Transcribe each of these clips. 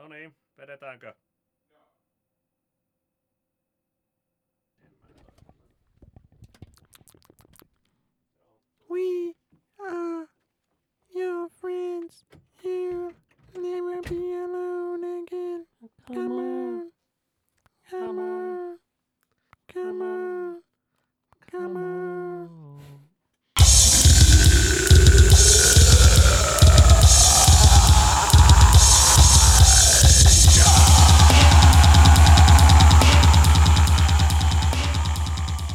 No niin, vedetäänkö? We are your friends. You'll never be alone again. Come on. Come on.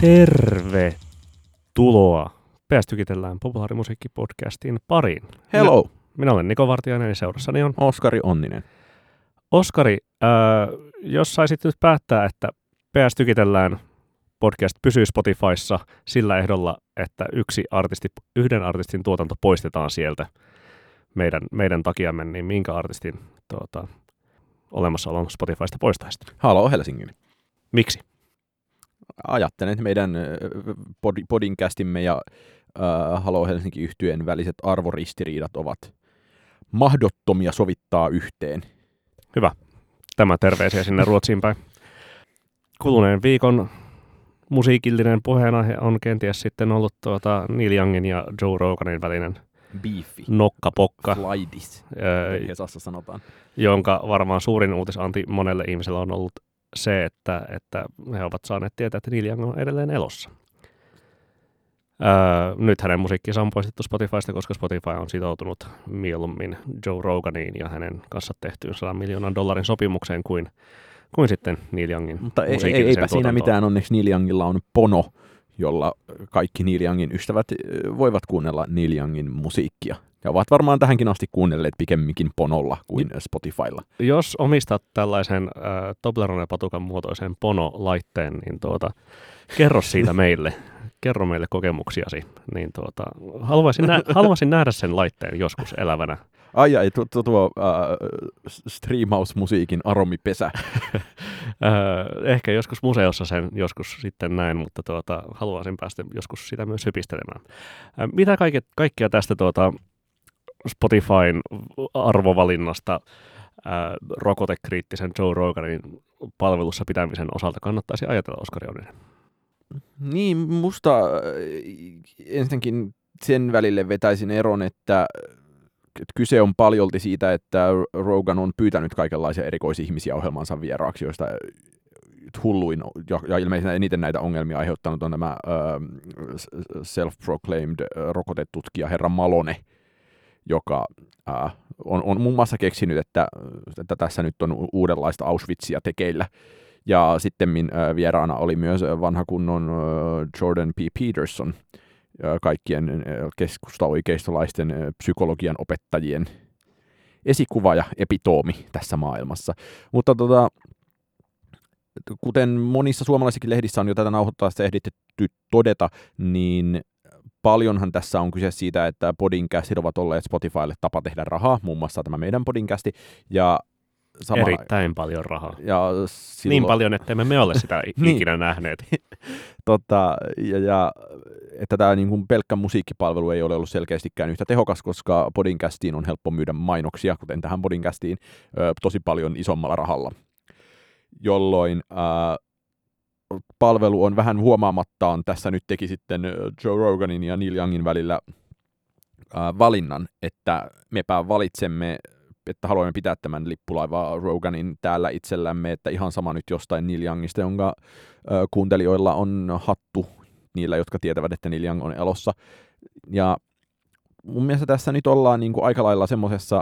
Tervetuloa. PS Tykitellään populaarimusiikkipodcastin pariin. Hello, Minä olen Niko Vartiainen ja seurassani on Oskari Onninen. Oskari. Äh, jos saisit nyt päättää, että PS Tykitellään podcast pysyy Spotifyssa sillä ehdolla, että yksi artisti, yhden artistin tuotanto poistetaan sieltä meidän, meidän takiamme, niin minkä artistin tuota, olemassaolon Spotifysta poistaisit? Halo Helsingin. Miksi? Ajattelen, että meidän pod, podinkästimme ja äh, Halo Helsinki yhtyeen väliset arvoristiriidat ovat mahdottomia sovittaa yhteen. Tämä terveisiä sinne Ruotsiin päin. Kuluneen viikon musiikillinen puheenaihe on kenties sitten ollut tuota Neil Youngin ja Joe Roganin välinen Beefi. nokkapokka, Flydis, ö, Hesassa sanotaan. jonka varmaan suurin uutisanti monelle ihmiselle on ollut se, että, että he ovat saaneet tietää, että Neil Young on edelleen elossa. Öö, nyt hänen musiikkinsa on poistettu Spotifysta, koska Spotify on sitoutunut mieluummin Joe Roganiin ja hänen kanssa tehtyyn 100 miljoonan dollarin sopimukseen kuin, kuin sitten Neil Youngin Mutta ei, eipä siinä mitään, onneksi Neil Youngilla on Pono, jolla kaikki Neil Youngin ystävät voivat kuunnella Neil Youngin musiikkia. Ja ovat varmaan tähänkin asti kuunnelleet pikemminkin Ponolla kuin Spotifylla. Jos omistat tällaisen äh, Toblerone-patukan muotoisen Pono-laitteen, niin tuota, kerro siitä meille. Kerro meille kokemuksiasi. Niin tuota, haluaisin, nä- haluaisin nähdä sen laitteen joskus elävänä. Ai ai, tuo, tuo, tuo äh, striimausmusiikin aromipesä. Ehkä joskus museossa sen joskus sitten näin, mutta tuota, haluaisin päästä joskus sitä myös hypistelemään. Mitä kaikke, kaikkea tästä tuota Spotifyn arvovalinnasta äh, rokotekriittisen Joe Roganin palvelussa pitämisen osalta kannattaisi ajatella, Oskari Onninen? Niin, musta ensinnäkin sen välille vetäisin eron, että että kyse on paljolti siitä, että Rogan on pyytänyt kaikenlaisia erikoisihmisiä ohjelmansa vieraaksi, joista hulluin ja, ilmeisesti eniten näitä ongelmia aiheuttanut on tämä äh, self-proclaimed äh, rokotetutkija herra Malone, joka äh, on, on muun muassa keksinyt, että, että tässä nyt on uudenlaista Auschwitzia tekeillä. Ja sitten äh, vieraana oli myös vanha kunnon äh, Jordan P. Peterson, äh, kaikkien keskusta-oikeistolaisten psykologian opettajien esikuva ja epitoomi tässä maailmassa. Mutta tota, kuten monissa suomalaisissakin lehdissä on jo tätä nauhoittaessa ehditty todeta, niin paljonhan tässä on kyse siitä, että podcastit ovat olleet Spotifylle tapa tehdä rahaa, muun muassa tämä meidän podcasti, ja sama, Erittäin paljon rahaa. ja silloin, Niin paljon, että me ole sitä Niin. ikinä nähneet. tota, ja, ja että tämä niin kuin pelkkä musiikkipalvelu ei ole ollut selkeästikään yhtä tehokas, koska podcastiin on helppo myydä mainoksia, kuten tähän podcastiin, ö, tosi paljon isommalla rahalla. Jolloin ää, palvelu on vähän huomaamattaan tässä nyt teki sitten Joe Roganin ja Neil Youngin välillä ää, valinnan, että mepä valitsemme että haluamme pitää tämän lippulaiva Roganin täällä itsellämme, että ihan sama nyt jostain Neil Youngista, jonka ö, kuuntelijoilla on hattu niillä, jotka tietävät, että Neil Young on elossa. Ja mun mielestä tässä nyt ollaan niin kuin aika lailla semmoisessa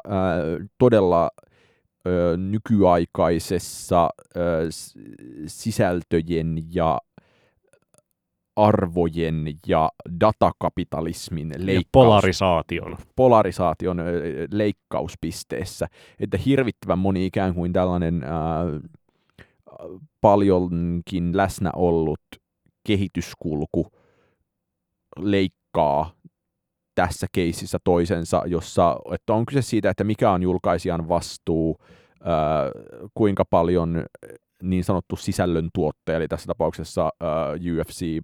todella ö, nykyaikaisessa ö, sisältöjen ja arvojen ja datakapitalismin Ja leikkaus polarisaation. polarisaation ö, leikkauspisteessä, että hirvittävän moni ikään kuin tällainen ää, paljonkin läsnä ollut kehityskulku leikkaa tässä keississä toisensa, jossa että on kyse siitä, että mikä on julkaisijan vastuu, ää, kuinka paljon niin sanottu sisällön tuottaja, eli tässä tapauksessa ää, UFC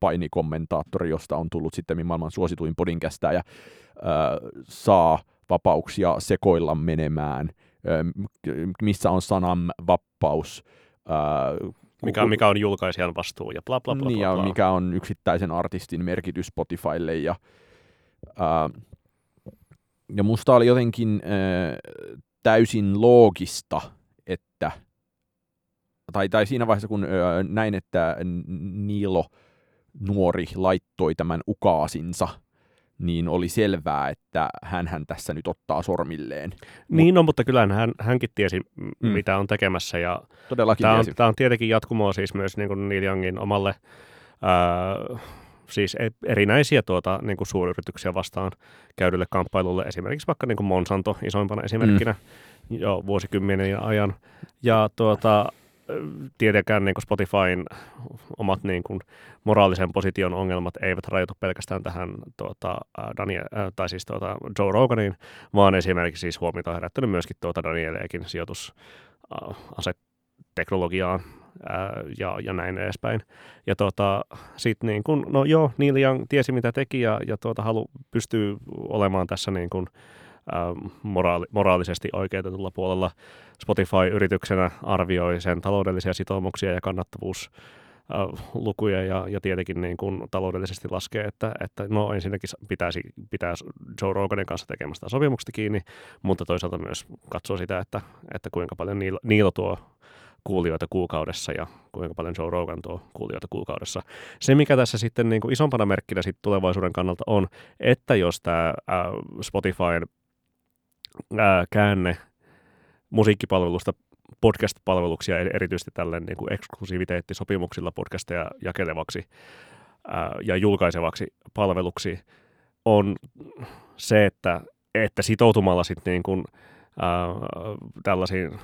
painikommentaattori, josta on tullut sitten maailman suosituin podinkästäjä, ää, saa vapauksia sekoilla menemään, missä on sanan vapaus, mikä, mikä on julkaisijan vastuu ja bla bla bla. Niin, bla, bla. ja mikä on yksittäisen artistin merkitys Spotifylle. Ja, ää, ja musta oli jotenkin ää, täysin loogista, että tai, tai siinä vaiheessa, kun ää, näin, että Niilo nuori laittoi tämän ukaasinsa niin oli selvää, että hän tässä nyt ottaa sormilleen. Niin, no, mutta kyllä hän, hänkin tiesi, mm. mitä on tekemässä. Ja Todellakin tämä on, tiesi. tämä on tietenkin jatkumoa siis myös niin kuin Neil Youngin omalle ää, siis e, erinäisiä tuota, niin kuin suuryrityksiä vastaan käydylle kamppailulle, esimerkiksi vaikka niin kuin Monsanto isoimpana esimerkkinä mm. jo vuosikymmenen ajan. Ja tuota, tietenkään niin kuin Spotifyn omat niin kuin moraalisen position ongelmat eivät rajoitu pelkästään tähän tuota, Daniel, äh, tai siis tuota, Joe Roganiin, vaan esimerkiksi siis huomiota on herättänyt myöskin tuota Danieleekin sijoitus äh, aseteknologiaan äh, ja, ja näin edespäin. Ja tuota, sitten niin kun, no joo, Neil Young tiesi mitä teki ja, ja tuota, halu, pystyy olemaan tässä niin kuin, moraali, moraalisesti oikeutetulla puolella. Spotify-yrityksenä arvioi sen taloudellisia sitoumuksia ja kannattavuus lukuja ja, ja tietenkin niin kuin taloudellisesti laskee, että, että no ensinnäkin pitäisi pitää Joe Roganin kanssa tekemästä sopimuksesta kiinni, mutta toisaalta myös katsoo sitä, että, että kuinka paljon Niilo, Niilo tuo kuulijoita kuukaudessa ja kuinka paljon Joe Rogan tuo kuulijoita kuukaudessa. Se, mikä tässä sitten niin kuin isompana merkkinä sitten tulevaisuuden kannalta on, että jos tämä äh, Spotifyn ää, käänne musiikkipalvelusta podcast-palveluksia, erityisesti tälle niin kuin eksklusiiviteettisopimuksilla podcasteja jakelevaksi ää, ja julkaisevaksi palveluksi, on se, että, että sitoutumalla sitten niin kuin, ää, tällaisiin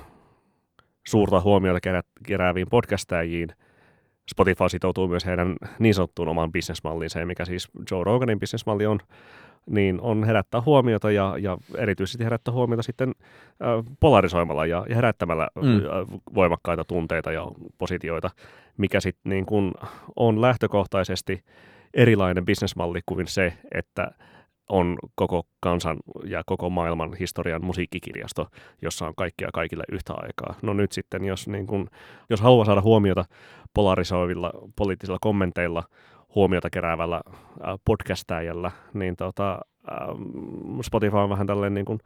suurta huomiota kerä, kerääviin podcastajiin, Spotify sitoutuu myös heidän niin sanottuun omaan bisnesmalliin, mikä siis Joe Roganin bisnesmalli on, niin on herättää huomiota ja, ja erityisesti herättää huomiota sitten äh, polarisoimalla ja, ja herättämällä mm. voimakkaita tunteita ja positioita, mikä sitten niin kun on lähtökohtaisesti erilainen bisnesmalli kuin se, että on koko kansan ja koko maailman historian musiikkikirjasto, jossa on kaikkia kaikille yhtä aikaa. No nyt sitten, jos, niin kun, jos haluaa saada huomiota polarisoivilla poliittisilla kommenteilla, huomiota keräävällä podcastajalla, niin tota, Spotify on vähän tällainen niin kuin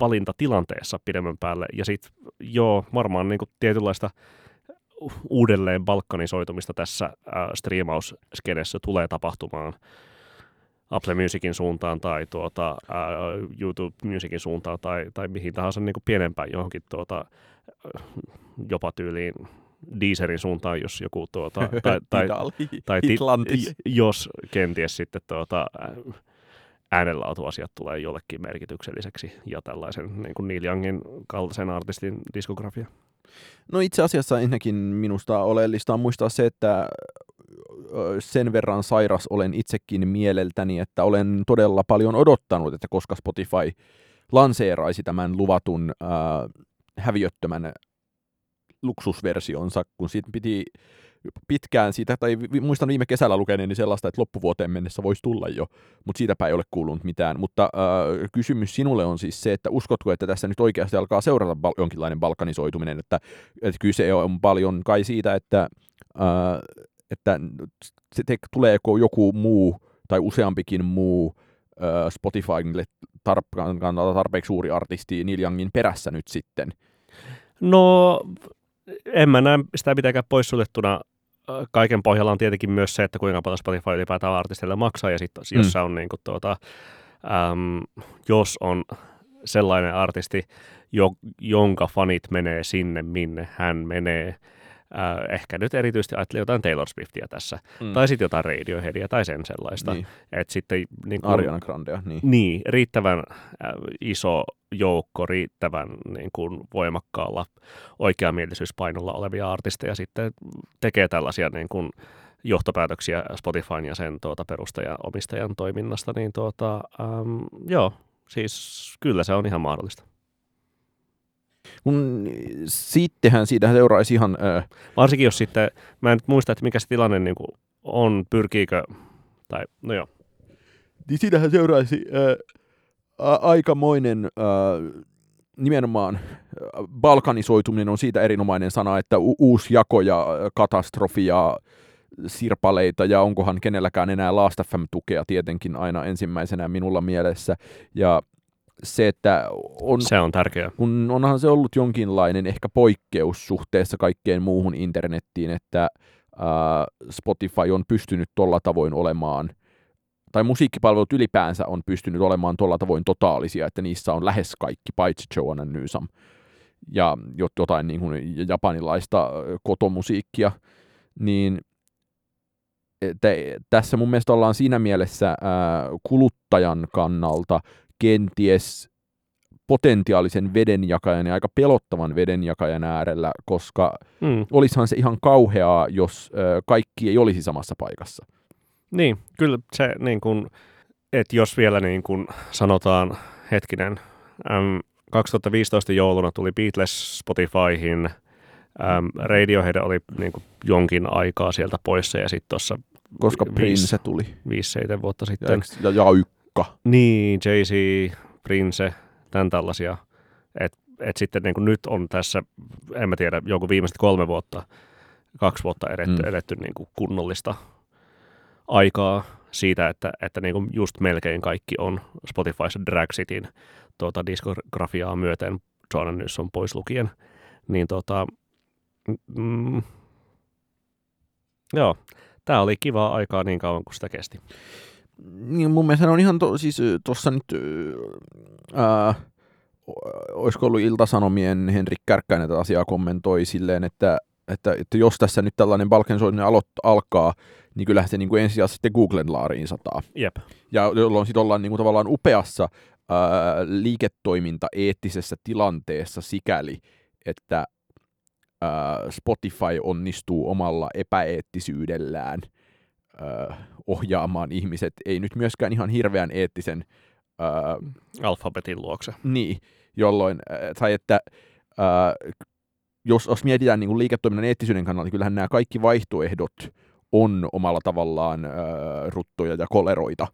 valintatilanteessa pidemmän päälle. Ja sitten joo, varmaan niin kuin tietynlaista uudelleen balkanisoitumista tässä äh, striimausskenessä tulee tapahtumaan Apple Musicin suuntaan tai tuota, äh, YouTube Musicin suuntaan tai, tai mihin tahansa niin kuin pienempään johonkin tuota, jopa tyyliin Deezerin suuntaan, jos joku tuota, tai, tai, tai ti, jos kenties sitten tuota, äänenlaatuasiat tulee jollekin merkitykselliseksi ja tällaisen niin kuin Neil Youngin kaltaisen artistin diskografia. No itse asiassa ennenkin minusta oleellista on muistaa se, että sen verran sairas olen itsekin mieleltäni, että olen todella paljon odottanut, että koska Spotify lanseeraisi tämän luvatun äh, häviöttömän luksusversionsa, kun siitä piti pitkään siitä, tai muistan viime kesällä lukeneeni sellaista, että loppuvuoteen mennessä voisi tulla jo, mutta siitäpä ei ole kuulunut mitään. Mutta äh, kysymys sinulle on siis se, että uskotko, että tässä nyt oikeasti alkaa seurata bal- jonkinlainen balkanisoituminen, että, että kyse on paljon kai siitä, että, äh, että se te, tuleeko joku muu tai useampikin muu äh, Spotifylle tar- tarpeeksi suuri artisti Neil Youngin perässä nyt sitten? No en mä näe sitä mitenkään poissuljettuna. Kaiken pohjalla on tietenkin myös se, että kuinka paljon Spotify ylipäätään artisteille maksaa, ja sitten jos mm. on niin kuin tuota, äm, jos on sellainen artisti, jo, jonka fanit menee sinne, minne hän menee, Äh, ehkä nyt erityisesti ajattelin jotain Taylor Swiftia tässä, mm. tai sitten jotain Radioheadia tai sen sellaista. Niin. Et sitten, niin kun, Ariana Grandea, niin. Niin, riittävän äh, iso joukko, riittävän niin kuin voimakkaalla oikeamielisyyspainolla olevia artisteja sitten tekee tällaisia niin kuin, johtopäätöksiä Spotifyn ja sen tuota, perustajan omistajan toiminnasta, niin tuota, äm, joo, siis kyllä se on ihan mahdollista. Kun sittenhän siitä seuraisi ihan... Äh... Varsinkin jos sitten, mä en nyt muista, että mikä se tilanne niin kuin on, pyrkiikö, tai no joo. Niin siitähän seuraisi äh, a- aikamoinen äh, nimenomaan äh, balkanisoituminen on siitä erinomainen sana, että u- uusi jako ja äh, katastrofi ja sirpaleita ja onkohan kenelläkään enää Last FM-tukea tietenkin aina ensimmäisenä minulla mielessä. Ja se, että on, Se on tärkeää. kun onhan se ollut jonkinlainen ehkä poikkeus suhteessa kaikkeen muuhun internettiin, että Spotify on pystynyt tuolla tavoin olemaan, tai musiikkipalvelut ylipäänsä on pystynyt olemaan tuolla tavoin totaalisia, että niissä on lähes kaikki, paitsi Joanna Newsom ja jot- jotain niin kuin japanilaista kotomusiikkia, niin että tässä mun mielestä ollaan siinä mielessä ää, kuluttajan kannalta kenties potentiaalisen vedenjakajan ja aika pelottavan vedenjakajan äärellä, koska Mm. olisihan se ihan kauheaa, jos ö, kaikki ei olisi samassa paikassa. Niin, kyllä se niin kuin, että jos vielä niin kuin sanotaan, hetkinen, äm, 2015 jouluna tuli Beatles Spotifyhin, äm, Radiohead oli niin kuin jonkin aikaa sieltä poissa ja sitten tuossa Koska viisi- Prince tuli. 5-7 vuotta Ja, sitten. eiks- ja, ja Ykka. Niin, Jay-Z, Prince, tämän tällaisia. Et, et sitten niin kuin nyt on tässä, en mä tiedä, joku viimeiset kolme vuotta, kaksi vuotta edetty, Mm. mm. edetty niin kuin kunnollista aikaa siitä, että, että niin kuin just melkein kaikki on Spotifyssa Drag Cityn tuota, diskografiaa myöten, Joanna on pois lukien. Niin tota, mm, joo, tämä oli kivaa aikaa niin kauan kuin sitä kesti. Niin mun mielestä ne on ihan to, siis tuossa nyt, ää, olisiko ollut Iltasanomien Henrik Kärkkäinen tätä asiaa kommentoi silleen, että, että, että jos tässä nyt tällainen balkansoinen aloit, alkaa, niin kyllähän se niin kuin ensisijaisesti sitten Googlen laariin sataa. Jep. Ja jolloin sitten ollaan niin kuin tavallaan upeassa ää, liiketoiminta-eettisessä tilanteessa sikäli, että ää, Spotify onnistuu omalla epäeettisyydellään ää, ohjaamaan ihmiset, ei nyt myöskään ihan hirveän eettisen, ää, Alfabetin luokse. niin, jolloin, tai että ää, jos, jos mietitään niin kuin liiketoiminnan eettisyyden kannalta, niin kyllähän nämä kaikki vaihtoehdot on omalla tavallaan ää, ruttoja ja koleroita,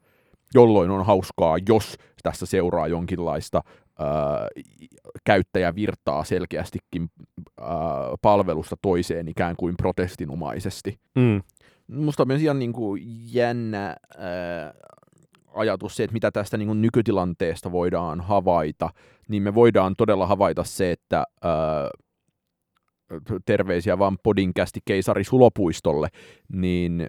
jolloin on hauskaa, jos tässä seuraa jonkinlaista käyttäjävirtaa selkeästikin palvelusta toiseen ikään kuin protestinomaisesti. Mm. Musta on myös ihan niin kuin jännä ää, ajatus se, että mitä tästä niin kuin nykytilanteesta voidaan havaita, niin me voidaan todella havaita se, että ää, terveisiä vaan podinkästi keisari Sulopuistolle, niin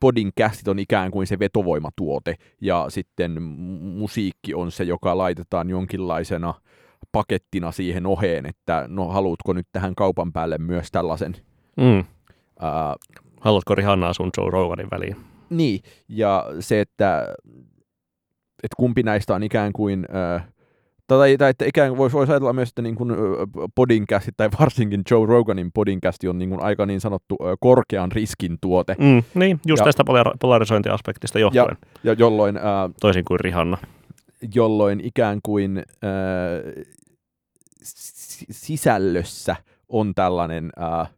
podinkästit on ikään kuin se vetovoimatuote, ja sitten mu- musiikki on se, joka laitetaan jonkinlaisena pakettina siihen oheen, että no haluatko nyt tähän kaupan päälle myös tällaisen Mm. ää, Haluatko Rihannaa sun Joe Roganin väliin? Niin, ja se, että, että kumpi näistä on ikään kuin, äh, tai, tai että ikään kuin voisi vois ajatella myös, että niin kuin, podinkästi tai varsinkin Joe Roganin podinkästi on niin kuin aika niin sanottu korkean riskin tuote, Mm. Niin, just Ja- tästä polar- polarisointiaspektista johtuen, ja, ja jolloin, äh, toisin kuin Rihanna. jolloin ikään kuin äh, si- sisällössä on tällainen äh,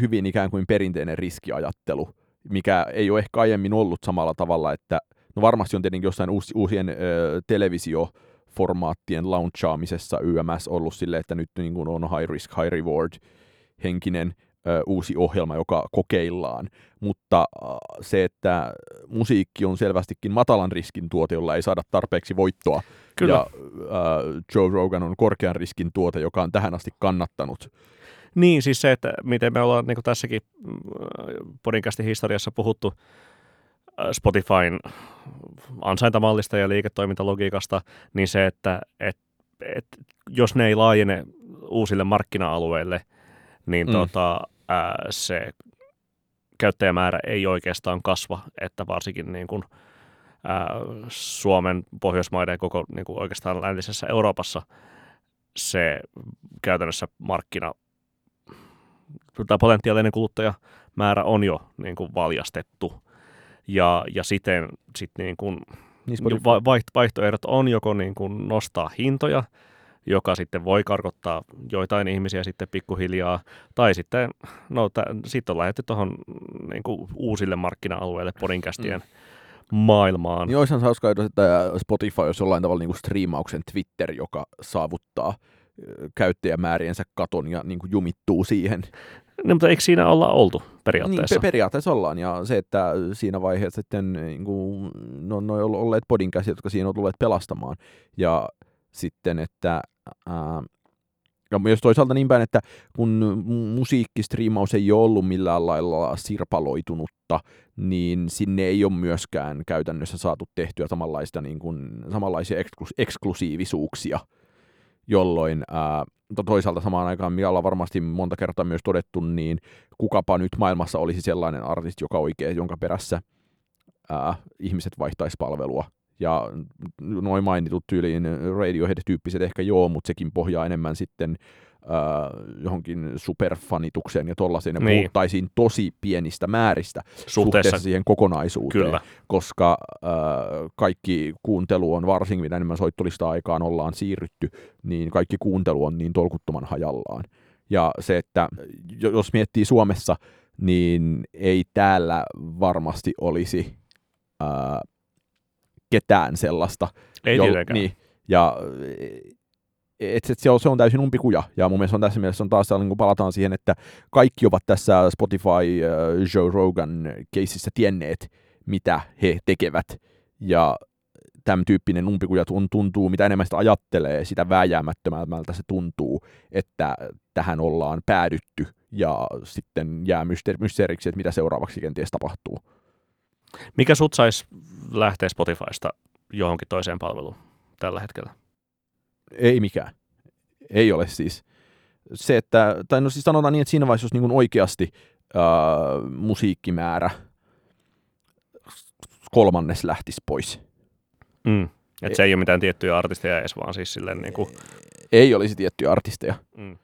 hyvin ikään kuin perinteinen riskiajattelu, mikä ei ole ehkä aiemmin ollut samalla tavalla, että no varmasti on tietenkin jossain uusi, uusien äh, televisioformaattien launchaamisessa YMS ollut sille, että nyt niin kuin on high risk, high reward henkinen ö, uusi ohjelma, joka kokeillaan, mutta äh, se, että musiikki on selvästikin matalan riskin tuote, jolla ei saada tarpeeksi voittoa, Kyllä. ja äh, Joe Rogan on korkean riskin tuote, joka on tähän asti kannattanut. Niin, siis se, että miten me ollaan niin tässäkin mm, podcastin historiassa puhuttu äh, Spotifyn ansaintamallista ja liiketoimintalogiikasta, niin se, että et, et, jos ne ei laajene uusille markkina-alueille, niin Mm. mm. tota, ää, se käyttäjämäärä ei oikeastaan kasva, että varsinkin niin kuin, ää, Suomen, Pohjoismaiden ja koko niin kuin oikeastaan läntisessä Euroopassa se käytännössä markkina tai potentiaalinen kuluttajamäärä on jo niin kuin valjastettu. Ja, ja siten sit niin kuin, Niin va- vaiht- vaihtoehdot on joko niin kuin nostaa hintoja, joka sitten voi karkottaa joitain ihmisiä sitten pikkuhiljaa, tai sitten, no t- sitten on lähdetty tuohon niin kuin uusille markkina-alueille podinkästien Mm. maailmaan. Niin olisihan hauskaa, että Spotify olisi jollain tavalla niin kuin striimauksen Twitter, joka saavuttaa käyttäjämääriensä katon ja niin kuin jumittuu siihen. No, mutta eikö siinä olla oltu periaatteessa? Niin, periaatteessa ollaan. Ja se, että siinä vaiheessa sitten niin kuin, no, no olleet podin käsit, jotka siinä on tulleet pelastamaan. Ja sitten, että ää, ja myös toisaalta niin päin, että kun musiikkistriimaus ei ole ollut millään lailla sirpaloitunutta, niin sinne ei ole myöskään käytännössä saatu tehtyä samanlaista, niin kuin, samanlaisia eksklusiivisuuksia, jolloin ää, toisaalta samaan aikaan, mikä ollaan varmasti monta kertaa myös todettu, niin kukapa nyt maailmassa olisi sellainen artisti, joka oikein, jonka perässä ää, ihmiset vaihtaisi palvelua. Ja noin mainitut tyyliin Radiohead-tyyppiset ehkä joo, mutta sekin pohjaa enemmän sitten äh, johonkin superfanitukseen ja tollaiseen, ja niin. puhuttaisiin tosi pienistä määristä suhteessa, suhteessa siihen kokonaisuuteen, Kyllä. koska äh, kaikki kuuntelu on, varsinkin mitä enemmän soittolista aikaan ollaan siirrytty, niin kaikki kuuntelu on niin tolkuttoman hajallaan. Ja se, että jos miettii Suomessa, niin ei täällä varmasti olisi äh, ketään sellaista. Ei jo, Niin, ja et, et se, on, se on täysin umpikuja, ja mun mielestä on tässä mielessä on taas, niin kun palataan siihen, että kaikki ovat tässä Spotify uh, Joe Rogan keisissä tienneet, mitä he tekevät, ja tämän tyyppinen umpikuja tuntuu, mitä enemmän sitä ajattelee, sitä vääjäämättömältä se tuntuu, että tähän ollaan päädytty, ja sitten jää mysteeriksi, että mitä seuraavaksi kenties tapahtuu. Mikä sut saisi lähteä Spotifysta johonkin toiseen palveluun tällä hetkellä? Ei mikään. Ei ole siis. Se, että, tai no siis sanotaan niin, että siinä vaiheessa, jos niin oikeasti äh, musiikkimäärä kolmannes lähtisi pois. Mm. Että se ei ole mitään tiettyjä artisteja edes, vaan siis silleen niin kuin... Ei olisi tiettyjä artisteja. Mm.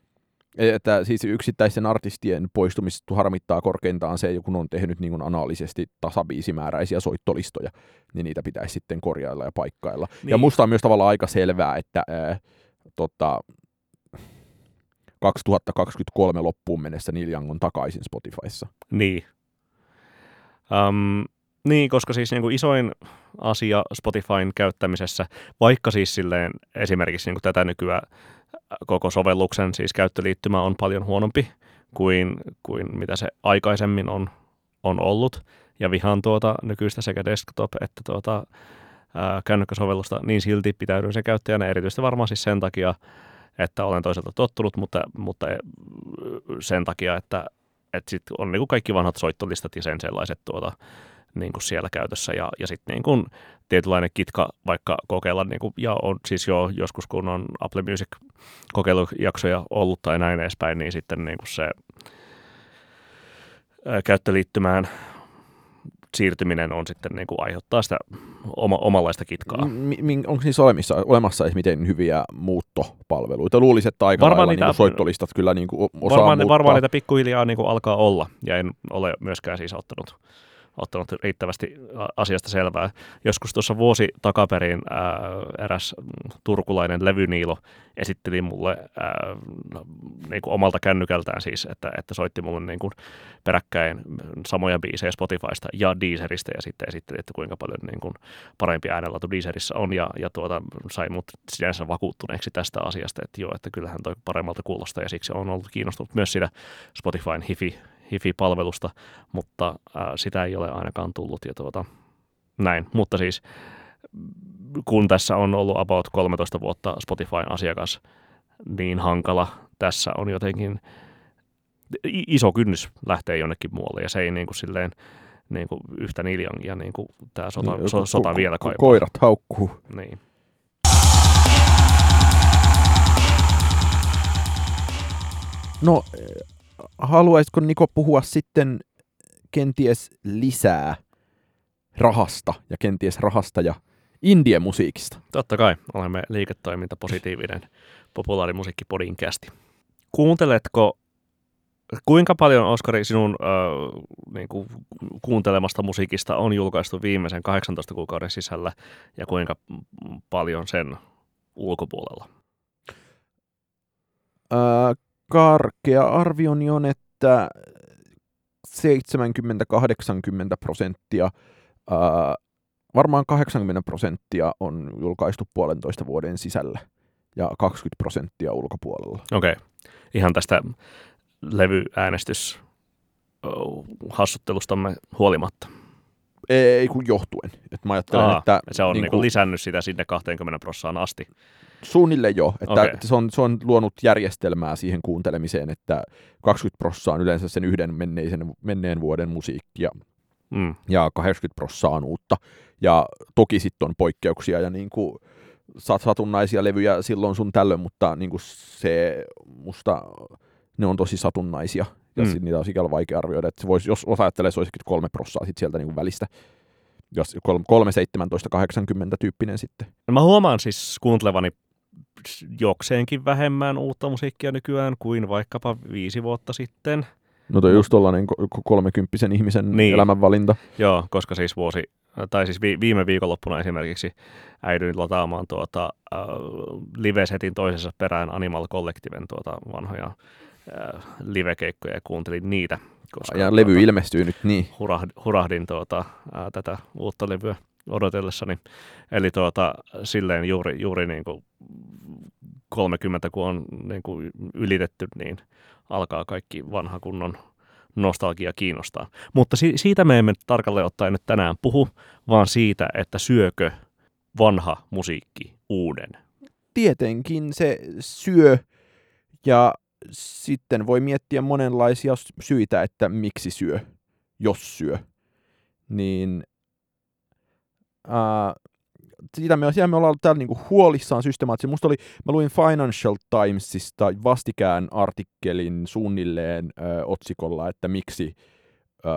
Että siis yksittäisten artistien poistumista harmittaa korkeintaan se, kun on tehnyt niin kuin anaalisesti tasabiisimääräisiä soittolistoja, niin niitä pitäisi sitten korjailla ja paikkailla. Niin. Ja musta on myös tavallaan aika selvää, että ää, tota, 2023 loppuun mennessä Neil Young on takaisin Spotifyssa. Niin. Um, niin, koska siis niin kuin isoin asia Spotifyn käyttämisessä, vaikka siis silleen esimerkiksi niin kuin tätä nykyään koko sovelluksen siis käyttöliittymä on paljon huonompi kuin, kuin mitä se aikaisemmin on, on ollut. Ja vihaan tuota nykyistä sekä desktop- että tuota, ää, kännykkäsovellusta, niin silti pitäydyn sen käyttäjänä erityisesti varmaan siis sen takia, että olen toisaalta tottunut, mutta, mutta sen takia, että, että sit on niin kuin kaikki vanhat soittolistat ja sen sellaiset tuota, niin kuin siellä käytössä ja, ja sitten niin kuin tietynlainen kitka vaikka kokeilla, niin kuin, ja on siis jo joskus kun on Apple Music kokeilujaksoja ollut tai näin edespäin, niin sitten niin kuin se ää, käyttöliittymään siirtyminen on sitten niin kuin aiheuttaa sitä oma, omanlaista kitkaa. M- onko niissä olemassa, olemassa miten hyviä muuttopalveluita? Luulisin, että aika varmaan lailla niitä, niin soittolistat kyllä niin kuin osaa varmaan, muuttaa. Varmaan niitä pikkuhiljaa niin kuin alkaa olla, ja en ole myöskään siis ottanut ottanut riittävästi asiasta selvää. Joskus tuossa vuosi takaperin ää, eräs turkulainen levyniilo esitteli mulle ää, niin kuin omalta kännykältään siis, että, että soitti mulle niin kuin peräkkäin samoja biisejä Spotifysta ja Deezeristä ja sitten esitteli, että kuinka paljon niin kuin parempi äänenlaatu Deezerissä on ja, ja tuota, sai mut sinänsä vakuuttuneeksi tästä asiasta, että joo, että kyllähän toi paremmalta kuulostaa ja siksi on ollut kiinnostunut myös siitä Spotifyn hifi hifi-palvelusta, mutta ää, sitä ei ole ainakaan tullut ja tuota, näin. Mutta siis kun tässä on ollut about 13 vuotta Spotifyn asiakas, niin hankala tässä on jotenkin iso kynnys lähtee jonnekin muualle ja se ei niin kuin silleen niin kuin yhtä niljangia niin kuin tämä sota, niin, so, sota ko- vielä kaipaa. Koirat haukkuu. Niin. No haluaisitko Niko puhua sitten kenties lisää rahasta ja kenties rahasta ja indie-musiikista? Totta kai, olemme liiketoiminta positiivinen populaarimusiikkipodin kästi. Kuunteletko, kuinka paljon Oskari sinun äh, niin kuin, kuuntelemasta musiikista on julkaistu viimeisen 18 kuukauden sisällä ja kuinka paljon sen ulkopuolella? Äh, karkea arvioni on, että 70-80 prosenttia ää, varmaan 80 prosenttia on julkaistu puolentoista vuoden sisällä ja 20 prosenttia ulkopuolella. Okei. Okay. Ihan tästä levyanästys oh, hassuttelustamme huolimatta. Ei kun johtuen. Et mä ajattelen, Aa, että Se on niin niinku kuin- lisännyt sitä sinne 20 prossaan asti. Suunnilleen jo. Että Okei. se, on, se on luonut järjestelmää siihen kuuntelemiseen, että 20 prossaa on yleensä sen yhden menneisen, menneen vuoden musiikkia Mm. ja 80 prossaa on uutta. Ja toki sitten on poikkeuksia ja niin kuin sat- satunnaisia levyjä silloin sun tällöin, mutta niin kuin se musta ne on tosi satunnaisia. Ja Mm. mm. niitä on sikäli vaikea arvioida. Että se voisi, jos osa ajattelee, se olisi kolme prossaa sit sieltä niin kuin välistä. Jos kolme, kolme 17, 80 tyyppinen sitten. No mä huomaan siis kuuntelevani jokseenkin vähemmän uutta musiikkia nykyään kuin vaikkapa viisi vuotta sitten. No toi just tollanen ko- ko- kolmekymppisen ihmisen Niin. niin. elämänvalinta. Joo, koska siis vuosi, tai siis vi, viime viikonloppuna esimerkiksi äidyin lataamaan tuota, äh, live-setin toisessa perään Animal Collectiven tuota vanhoja äh, livekeikkoja ja kuuntelin niitä. Koska, Ja levy ilmestyy nyt niin. hurahdin, hurahdin tuota, ää, tätä uutta levyä odotellessani. Eli tuota, silleen juuri, juuri niin kuin 30 kun on niin kuin ylitetty, niin alkaa kaikki vanha kunnon nostalgia kiinnostaa. Mutta si- siitä me emme tarkalleen ottaen nyt tänään puhu, vaan siitä, että syökö vanha musiikki uuden. Tietenkin se syö ja sitten voi miettiä monenlaisia syitä, että miksi syö, jos syö. Niin ää, siitä me, siitä me ollaan täällä niinku huolissaan systemaattisesti. Musta oli, mä luin Financial Timesista vastikään artikkelin suunnilleen ö, otsikolla, että miksi ö,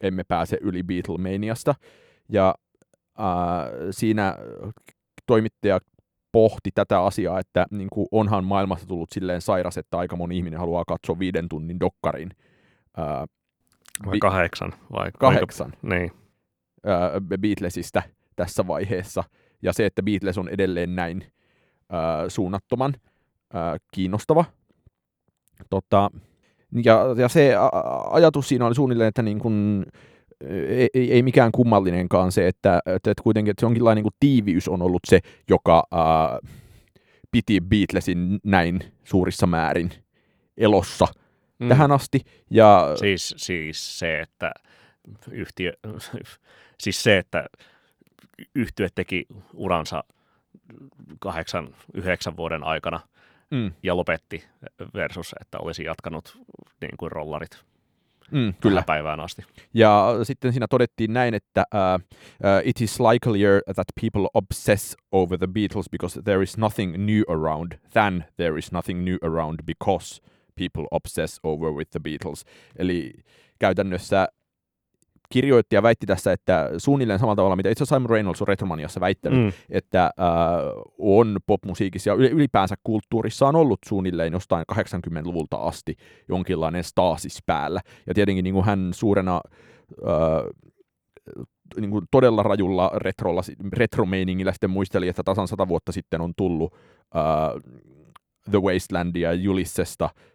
emme pääse yli Beatlemaniasta. Ja ää, siinä toimittaja pohti tätä asiaa, että niin kuin onhan maailmasta tullut silleen sairas, että aika moni ihminen haluaa katsoa viiden tunnin dokkarin. Ää, Vai Vi- kahdeksan? Vai kahdeksan Kuinka, niin. Ää, Beatlesista tässä vaiheessa. Ja se, että Beatles on edelleen näin ää, suunnattoman ää, kiinnostava. Tota, ja, ja se ajatus siinä oli suunnilleen, että niin kun, ei, ei, ei mikään kummallinenkaan se, että, että, että kuitenkin että jonkinlainen niin kuin tiiviys on ollut se, joka ää, piti Beatlesin näin suurissa määrin elossa mm. tähän asti. Ja Siis, siis se, että yhtiö, siis se, että yhtiö teki uransa kahdeksan, yhdeksän vuoden aikana mm, ja lopetti versus, että olisi jatkanut niin kuin rollarit mm, kyllä. päivään asti. Ja sitten siinä todettiin näin, että uh, uh, it is likelier that people obsess over the Beatles because there is nothing new around than there is nothing new around because people obsess over with the Beatles. Eli käytännössä kirjoittaja väitti tässä, että suunnilleen samalla tavalla, mitä itse Simon Reynolds on Retromaniassa väittänyt, Mm. että äh, on popmusiikissa ja yl- ylipäänsä kulttuurissa on ollut suunnilleen jostain 80-luvulta asti jonkinlainen staasis päällä. Ja tietenkin niin kuin hän suurena äh, niin kuin todella rajulla retrolla, retromeiningillä sitten muisteli, että tasan sata vuotta sitten on tullut äh, The Wastelandia ja Ulyssesta, jo-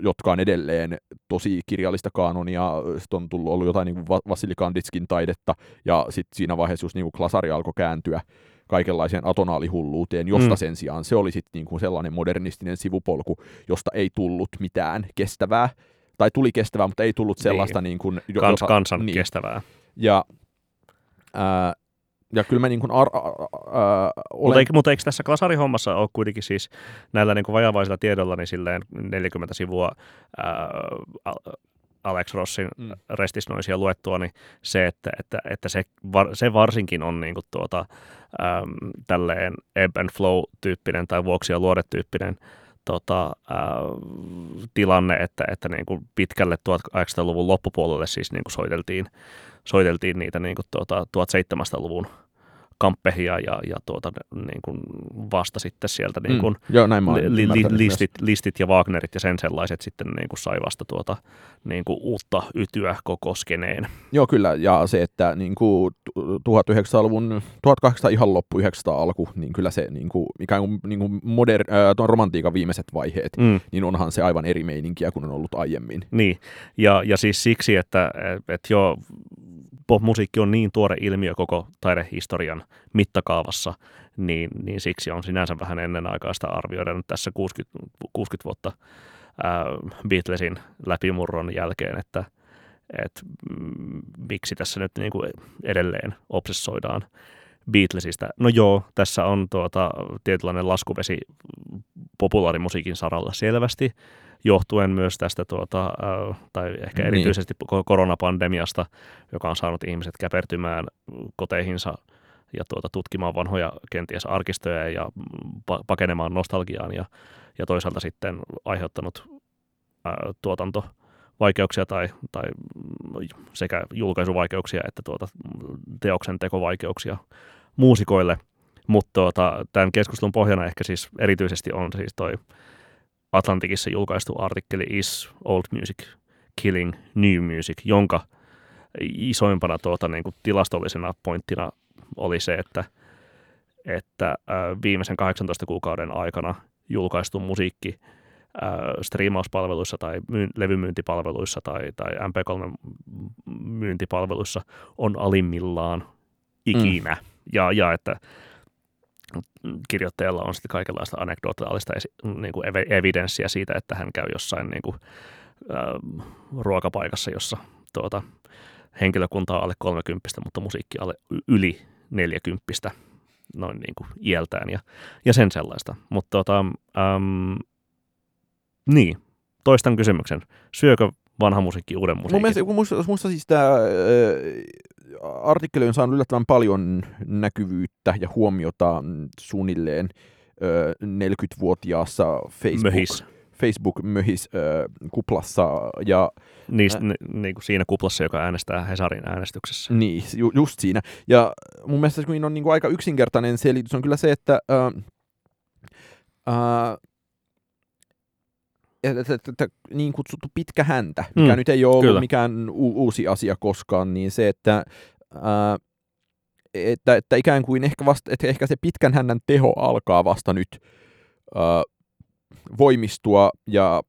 jotka on edelleen tosi kirjallista kaanonia. Sitten on tullut ollut jotain niin kuin Kanditskin taidetta, ja sitten siinä vaiheessa just niin kuin Klasari alkoi kääntyä kaikenlaiseen atonaalihulluuteen, josta Mm. sen sijaan se oli sitten niin kuin sellainen modernistinen sivupolku, josta ei tullut mitään kestävää, tai tuli kestävää, mutta ei tullut sellaista niin kuin, jo- Kans, jota- kansan niin. kestävää. Ja, ää, ja kyllä mä niin kuin ar- ää, Mutta olen... eikö, mutta eikö tässä klasarihommassa ole kuitenkin siis näillä niin kuin vajavaisilla tiedolla niin silleen 40 sivua ää, Al- Alex Rossin Mm. restisnoisia luettua, niin se, että, että, että se, var, se varsinkin on niin kuin tuota, äm, tälleen ebb and flow-tyyppinen tai vuoksia luode-tyyppinen tota, ää, tilanne, että, että niin kuin pitkälle 1800-luvun loppupuolelle siis niin kuin soiteltiin, soiteltiin niitä niin kuin tuota, 1700-luvun kamppehia ja, ja tuota, niin kuin vasta sitten sieltä niin kuin mm. Joo, näin li, li, myös. listit, listit ja Wagnerit ja sen sellaiset sitten niin kuin sai vasta tuota, niin kuin uutta ytyä koko skeneen. Joo, kyllä. Ja se, että niin kuin 1900-luvun, 1800 ihan loppu, 900 alku, niin kyllä se niin kuin, ikään kuin, niin kuin moder, äh, tuon romantiikan viimeiset vaiheet, Mm. niin onhan se aivan eri meininkiä kuin on ollut aiemmin. Niin, ja, ja siis siksi, että et, et joo, popmusiikki on niin tuore ilmiö koko taidehistorian mittakaavassa, niin, niin siksi on sinänsä vähän ennenaikaista arvioida nyt tässä 60, 60 vuotta ää, Beatlesin läpimurron jälkeen, että et, mm, miksi tässä nyt niin kuin edelleen obsessoidaan Beatlesista. No joo, tässä on tuota, tietynlainen laskuvesi populaarimusiikin saralla selvästi, johtuen myös tästä, tuota, tai ehkä niin. erityisesti niin. koronapandemiasta, joka on saanut ihmiset käpertymään koteihinsa ja tuota, tutkimaan vanhoja kenties arkistoja ja pakenemaan nostalgiaan ja, ja toisaalta sitten aiheuttanut ää, tuotanto vaikeuksia tai, tai sekä julkaisuvaikeuksia että tuota, teoksen tekovaikeuksia muusikoille. Mutta tuota, tämän keskustelun pohjana ehkä siis erityisesti on siis toi Atlantikissa julkaistu artikkeli Is Old Music Killing New Music, jonka isoimpana tuota, niin kuin tilastollisena pointtina oli se, että, että viimeisen 18 kuukauden aikana julkaistu musiikki striimauspalveluissa tai myy- levymyyntipalveluissa tai, tai MP3-myyntipalveluissa on alimmillaan ikinä. Mm. Ja, ja että kirjoittajalla on sitten kaikenlaista anekdootaalista niin kuin evidenssiä siitä, että hän käy jossain niin kuin, äh, ruokapaikassa, jossa tuota, henkilökunta on alle 30, mutta musiikki alle yli 40 noin niin kuin iältään ja, ja sen sellaista. Mutta tota, ähm, niin, toistan kysymyksen. Syökö vanha musiikki uuden musiikin? Mun mielestä, kun musta, musta siis tämä artikkeli on saanut yllättävän paljon näkyvyyttä ja huomiota suunnilleen äh, 40-vuotiaassa Facebook, Möhis. Facebook-möhis äh, kuplassa. Ja, Niist, äh, niin kuin siinä kuplassa, joka äänestää Hesarin äänestyksessä. Niin, ju, just siinä. Ja mun mielestä se on niin kuin aika yksinkertainen selitys on kyllä se, että että, että niin kutsuttu pitkä häntä, mikä mm, nyt ei ole ollut mikään u- uusi asia koskaan, niin se, että, ää, että, että ikään kuin ehkä, vasta, että ehkä se pitkän hännän teho alkaa vasta nyt ää, voimistua ja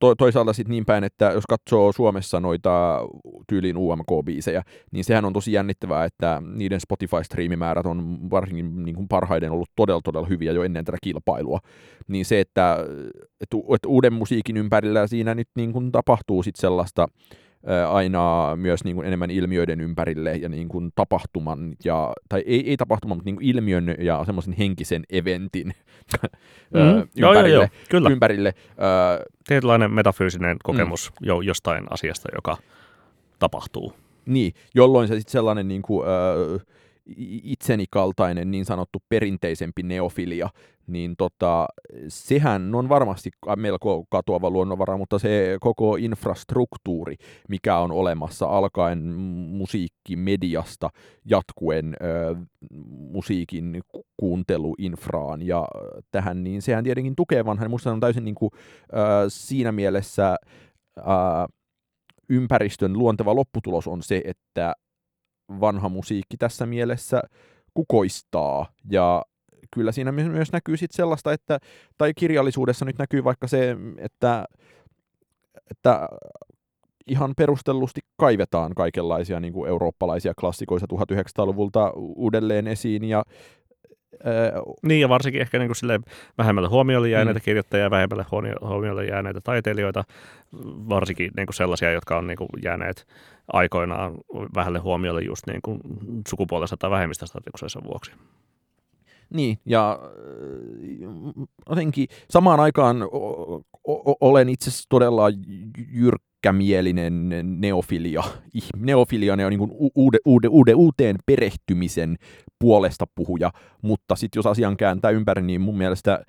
to, toisaalta sitten niin päin, että jos katsoo Suomessa noita tyylin UMK-biisejä, niin sehän on tosi jännittävää, että niiden Spotify-striimimäärät on varsinkin niin kuin parhaiden ollut todella todella hyviä jo ennen tätä kilpailua. Niin se, että, että, että uuden musiikin ympärillä siinä nyt niin kuin tapahtuu sitten sellaista, aina myös niin kuin enemmän ilmiöiden ympärille ja niin kuin tapahtuman, ja, tai ei, ei tapahtuman, mutta niin kuin ilmiön ja semmoisen henkisen eventin mm. ympärille. Joo, joo, joo, kyllä. ympärille. Tietynlainen metafyysinen kokemus mm. jo, jostain asiasta, joka tapahtuu. Niin, jolloin se sitten sellainen niin kuin, äh, itseni kaltainen niin sanottu perinteisempi neofilia, niin tota, sehän on varmasti melko katoava luonnonvara, mutta se koko infrastruktuuri, mikä on olemassa alkaen musiikkimediasta jatkuen ö, musiikin kuunteluinfraan ja tähän, niin sehän tietenkin tukee vanhan. Musta on täysin niin kuin, ö, siinä mielessä ö, ympäristön luonteva lopputulos on se, että vanha musiikki tässä mielessä kukoistaa. Ja kyllä siinä myös näkyy sit sellaista, että, tai kirjallisuudessa nyt näkyy vaikka se, että, että ihan perustellusti kaivetaan kaikenlaisia niin kuin eurooppalaisia klassikoita 1900-luvulta uudelleen esiin. Ja niin, ja varsinkin ehkä niin kuin vähemmälle huomiolle jääneitä mm. kirjoittajia, vähemmälle huomiolle jääneitä taiteilijoita, varsinkin niin kuin sellaisia, jotka on niin kuin jääneet aikoinaan vähälle huomiolle just niin kuin sukupuolensa tai vähemmistöstatuksensa vuoksi. Niin, ja jotenkin samaan aikaan olen itse todella jyrkkämielinen neofilia. Neofilia on niin uude, uude, uude, uuteen perehtymisen puolesta puhuja, mutta sitten jos asian kääntää ympäri, niin mun mielestä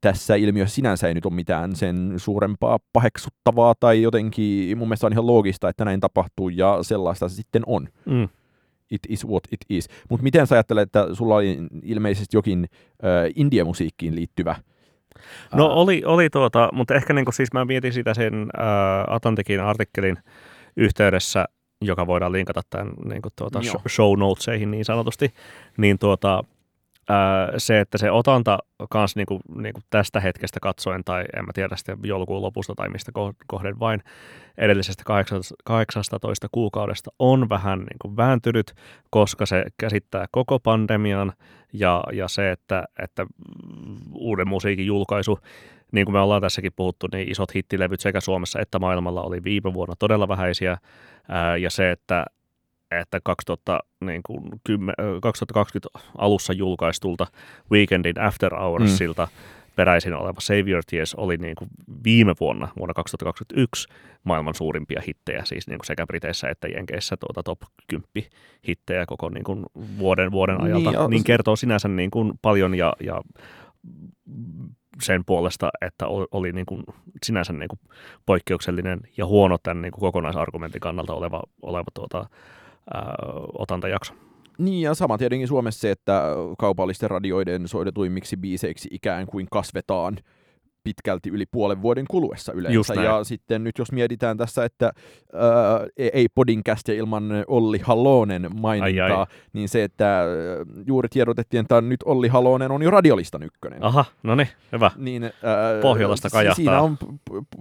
tässä ilmiössä sinänsä ei nyt ole mitään sen suurempaa paheksuttavaa tai jotenkin mun mielestä on ihan loogista, että näin tapahtuu ja sellaista se sitten on. Mm. It is what it is. Mutta miten sä ajattelet, että sulla oli ilmeisesti jokin äh, indie-musiikkiin liittyvä No oli, oli tuota, mutta ehkä niin siis mä mietin sitä sen Atlantikin artikkelin yhteydessä, joka voidaan linkata tämän niin tuota, show notesihin niin sanotusti, niin tuota, se, että se otanta kans niinku, niinku tästä hetkestä katsoen, tai en mä tiedä sitten joulukuun lopusta tai mistä kohden vain edellisestä 18 kuukaudesta on vähän niinku vääntynyt, koska se käsittää koko pandemian ja, ja se, että, että uuden musiikin julkaisu niin kuin me ollaan tässäkin puhuttu, niin isot hittilevyt sekä Suomessa että maailmalla oli viime vuonna todella vähäisiä, ää, ja se, että, että 2010, 2020 alussa julkaistulta Weekendin After Hoursilta mm. peräisin oleva Savior Tears oli niin kuin viime vuonna, vuonna 2021, maailman suurimpia hittejä, siis niin kuin sekä Briteissä että Jenkeissä tuota top 10 hittejä koko niin kuin vuoden, vuoden ajalta, niin, niin kertoo sinänsä niin kuin paljon ja, ja sen puolesta, että oli niin kuin sinänsä niin kuin poikkeuksellinen ja huono tämän niin kuin kokonaisargumentin kannalta oleva, oleva tuota, ää, otantajakso. Niin, ja sama tietenkin Suomessa se, että kaupallisten radioiden soitetuimmiksi biiseiksi ikään kuin kasvetaan pitkälti yli puolen vuoden kuluessa yleensä. Ja sitten nyt jos mietitään tässä, että ää, ei podcast ilman Olli Halonen mainintaa, ai, ai. niin se, että juuri tiedotettiin, että nyt Olli Halonen on jo radiolistan ykkönen. Aha, no niin, hyvä. Niin, ää, Pohjolasta kajahtaa. Siinä on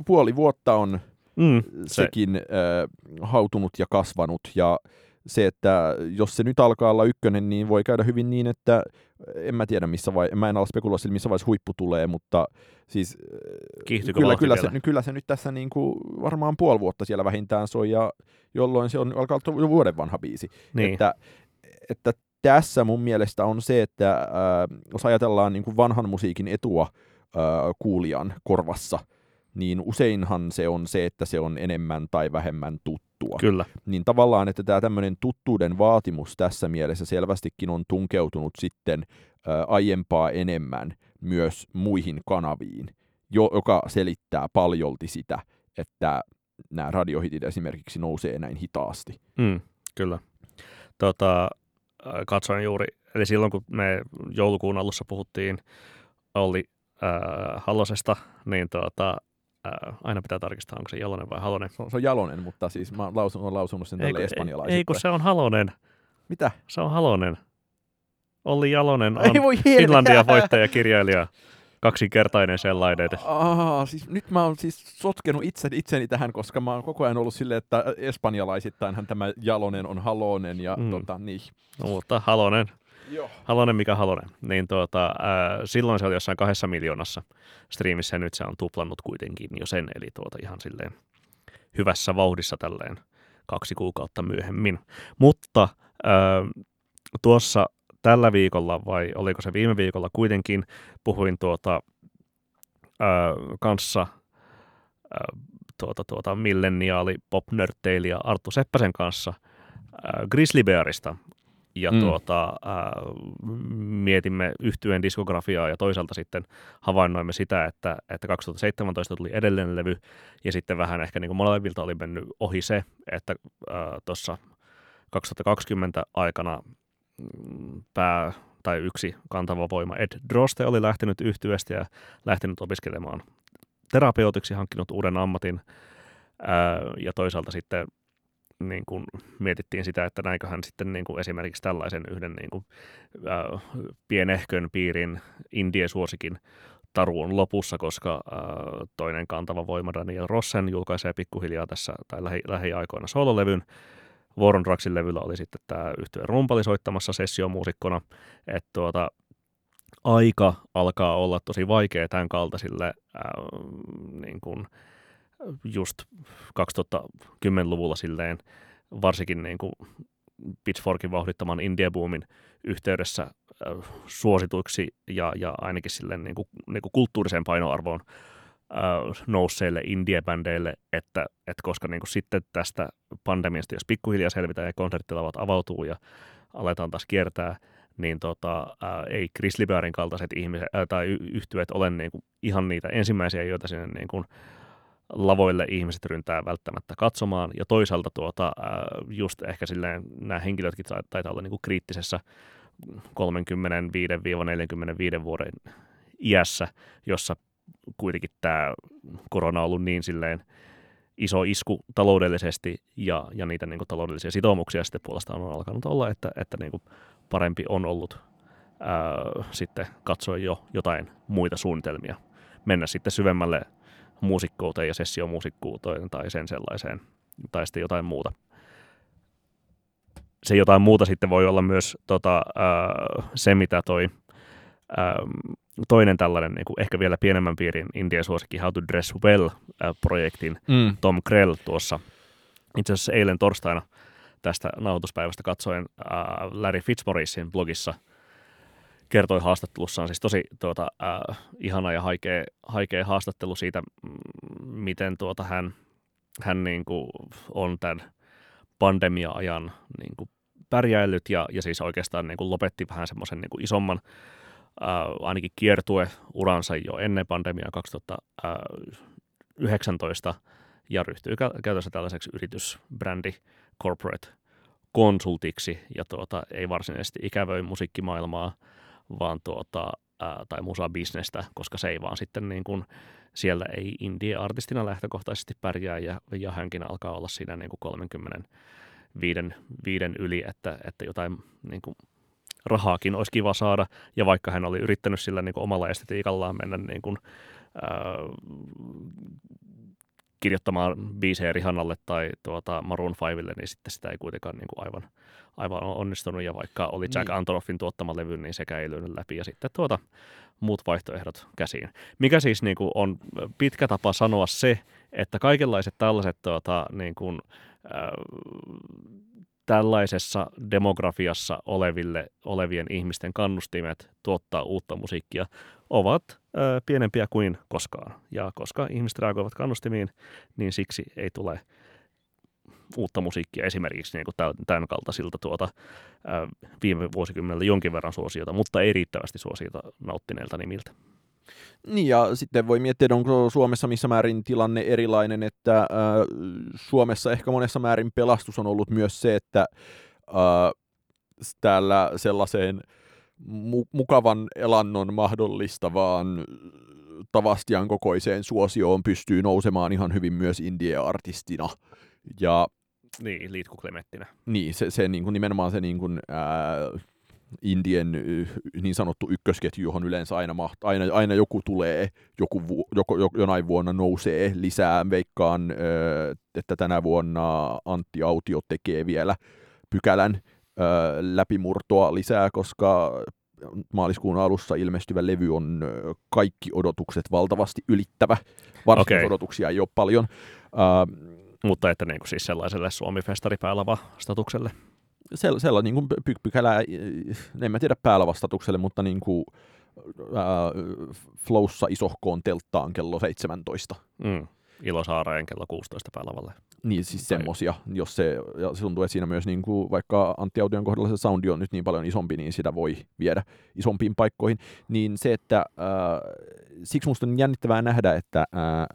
puoli vuotta on mm, se. sekin ää, hautunut ja kasvanut ja se, että jos se nyt alkaa olla ykkönen, niin voi käydä hyvin niin, että en mä tiedä missä vai, mä en ala spekuloida missä vaiheessa huippu tulee, mutta siis kyllä, kyllä, se, kyllä se nyt tässä niin kuin varmaan puoli vuotta siellä vähintään soi, ja jolloin se on alkaa olla jo vuoden vanha biisi. Niin. Että, että tässä mun mielestä on se, että äh, jos ajatellaan niin kuin vanhan musiikin etua äh, kuulijan korvassa, niin useinhan se on se, että se on enemmän tai vähemmän tuttua. Kyllä. Niin tavallaan, että tämä tämmöinen tuttuuden vaatimus tässä mielessä selvästikin on tunkeutunut sitten ää, aiempaa enemmän myös muihin kanaviin, jo, joka selittää paljolti sitä, että nämä radiohitit esimerkiksi nousee näin hitaasti. Mm, kyllä. Tota, katsoin juuri, eli silloin kun me joulukuun alussa puhuttiin oli äh, Hallosesta, niin tuota, Ää, aina pitää tarkistaa, onko se Jalonen vai Halonen. Se on, se on Jalonen, mutta siis mä lausun, olen lausunut sen tälle espanjalaiselle. Ei, kun se on Halonen. Mitä? Se on Halonen. Olli Jalonen on Finlandia voittaja kirjailija. Kaksinkertainen sellainen. Aa, siis nyt mä oon siis sotkenut itse, itseni tähän, koska mä oon koko ajan ollut silleen, että espanjalaisittainhan tämä Jalonen on Halonen ja mm. tota, niin. No, mutta Halonen Joo. Halonen mikä Halonen, niin tuota, ää, silloin se oli jossain kahdessa miljoonassa striimissä ja nyt se on tuplannut kuitenkin jo sen, eli tuota ihan silleen hyvässä vauhdissa tälleen kaksi kuukautta myöhemmin. Mutta ää, tuossa tällä viikolla vai oliko se viime viikolla kuitenkin puhuin tuota, ää, kanssa ää, tuota, tuota, milleniaali pop ja Arttu Seppäsen kanssa ää, Grizzly Bearista, ja mm. tuota, ää, mietimme yhtyeen diskografiaa ja toisaalta sitten havainnoimme sitä, että, että 2017 tuli edellinen levy ja sitten vähän ehkä niin kuin molemilta oli mennyt ohi se, että tuossa 2020 aikana mm, pää tai yksi kantava voima Ed Droste oli lähtenyt yhtyestä ja lähtenyt opiskelemaan terapeutiksi, hankkinut uuden ammatin ää, ja toisaalta sitten niin kuin mietittiin sitä, että näinköhän sitten niin kuin esimerkiksi tällaisen yhden niin kuin, äh, pienehkön piirin indie-suosikin taru on lopussa, koska äh, toinen kantava voima Daniel Rossen julkaisee pikkuhiljaa tässä tai lähi, lähiaikoina sololevyn. Warren Draxin levyllä oli sitten tämä yhtyeen rumpali soittamassa sessiomuusikkona, että tuota, aika alkaa olla tosi vaikea tämän kaltaisille äh, niin kuin, just 2010-luvulla silleen, varsinkin niin kuin Pitchforkin vauhdittaman indie-boomin yhteydessä äh, suosituiksi ja, ja ainakin silleen niin kuin, niin kuin kulttuuriseen painoarvoon äh, nousseille indie-bändeille, että, että koska niin kuin sitten tästä pandemiasta, jos pikkuhiljaa selvitään ja konserttilavat avautuu ja aletaan taas kiertää, niin tota, äh, ei Chris Liberin kaltaiset ihmiset äh, tai yhtyöt ole niin kuin ihan niitä ensimmäisiä, joita sinne niin kuin, lavoille ihmiset ryntää välttämättä katsomaan, ja toisaalta tuota, just ehkä silleen nämä henkilötkin taitaa olla niinku kriittisessä 35-45 vuoden iässä, jossa kuitenkin tämä korona on ollut niin silleen iso isku taloudellisesti ja, ja niitä niin kuin, taloudellisia sitoumuksia sitten puolestaan on alkanut olla, että, että niin kuin, parempi on ollut ää, sitten katsoa jo jotain muita suunnitelmia. Mennä sitten syvemmälle muusikkouteen ja sessiomuusikkuuteen tai sen sellaiseen, tai sitten jotain muuta. Se jotain muuta sitten voi olla myös tota, ää, se, mitä toi ää, toinen tällainen niin kuin ehkä vielä pienemmän piirin Indian suosikki How to Dress Well-projektin Mm. Tom Krell tuossa itse asiassa eilen torstaina tästä nautuspäivästä katsoen ää, Larry Fitzmauricein blogissa kertoi haastattelussaan, siis tosi tuota, ää, ihana ja haikea, haikea haastattelu siitä, miten tuota hän, hän niin kuin on tämän pandemia-ajan niin kuin pärjäillyt ja, ja siis oikeastaan niin kuin lopetti vähän semmoisen niin isomman ää, ainakin kiertue-uransa jo ennen pandemiaa 2019 ja ryhtyy kä- käytännössä tällaiseksi yritysbrändi corporate konsultiksi ja tuota, ei varsinaisesti ikävöi musiikkimaailmaa vaan tuota, ää, tai musa-bisnestä, koska se ei vaan sitten niin kuin, siellä ei indie-artistina lähtökohtaisesti pärjää ja, ja hänkin alkaa olla siinä niin kuin 30 viiden, viiden yli, että, että jotain niin kuin, rahaakin olisi kiva saada. Ja vaikka hän oli yrittänyt sillä niin kuin omalla estetiikallaan mennä niin kuin, ää, kirjoittamaan biisejä Rihannalle tai tuota Maroon 5, niin sitten sitä ei kuitenkaan niin kuin aivan, aivan onnistunut. Ja vaikka oli Jack Niin. Antonoffin tuottama levy, niin sekä ei lyönyt läpi. Ja sitten tuota, muut vaihtoehdot käsiin. Mikä siis niin kuin on pitkä tapa sanoa se, että kaikenlaiset tällaiset tuota, niin kuin, äh, tällaisessa demografiassa oleville, olevien ihmisten kannustimet tuottaa uutta musiikkia ovat pienempiä kuin koskaan. Ja koska ihmiset reagoivat kannustimiin, niin siksi ei tule uutta musiikkia esimerkiksi niin kuin tämän, kaltaisilta tuota, viime vuosikymmenellä jonkin verran suosiota, mutta ei riittävästi suosiota nauttineilta nimiltä. Niin ja sitten voi miettiä, onko Suomessa missä määrin tilanne erilainen, että äh, Suomessa ehkä monessa määrin pelastus on ollut myös se, että äh, täällä sellaiseen mu- mukavan elannon mahdollistavaan Tavastian kokoiseen suosioon pystyy nousemaan ihan hyvin myös indie-artistina. Ja Niin, Liitku Klemettinä. niin, se, se niin kuin nimenomaan se niin kuin, ää, Indien y- niin sanottu ykkösketju, johon yleensä aina, maht, aina, aina joku tulee, joku vu, joko, jo, jonain vuonna nousee lisää. Veikkaan, että tänä vuonna Antti Autio tekee vielä pykälän läpimurtoa lisää, koska maaliskuun alussa ilmestyvä levy on kaikki odotukset valtavasti ylittävä. Okei. odotuksia ei ole paljon. Ö, Mutta että niin kuin siis sellaiselle Suomi-festari päälava statukselle. sell, sellainen niin kuin py, pykälä, en mä tiedä päällä-vastatukselle, mutta niin kuin, ää, Flowssa isohkoon telttaan kello 17. Mm. Ilosaareen kello 16 päälavalle. Niin siis Tai- semmosia, jos se, ja se tuntuu, että siinä myös niin kuin, vaikka Antti Aution kohdalla se soundi on nyt niin paljon isompi, niin sitä voi viedä isompiin paikkoihin. Niin se, että ää, siksi musta on jännittävää nähdä, että ää,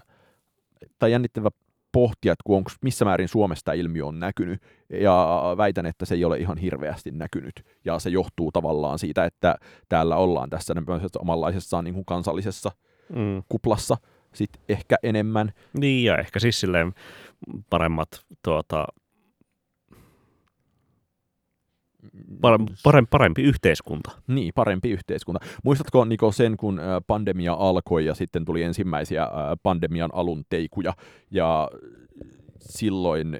tai jännittävä pohtia, että onko, missä määrin Suomessa tämä ilmiö on näkynyt, ja väitän, että se ei ole ihan hirveästi näkynyt, ja se johtuu tavallaan siitä, että täällä ollaan tässä omanlaisessa niin kuin kansallisessa Mm. kuplassa sit ehkä enemmän, Niin, ja ehkä siis silleen paremmat, tuota, pare- parempi, parempi yhteiskunta. Niin, parempi yhteiskunta. Muistatko Niko sen, kun ä, pandemia alkoi ja sitten tuli ensimmäisiä ä, pandemian alun teikuja ja silloin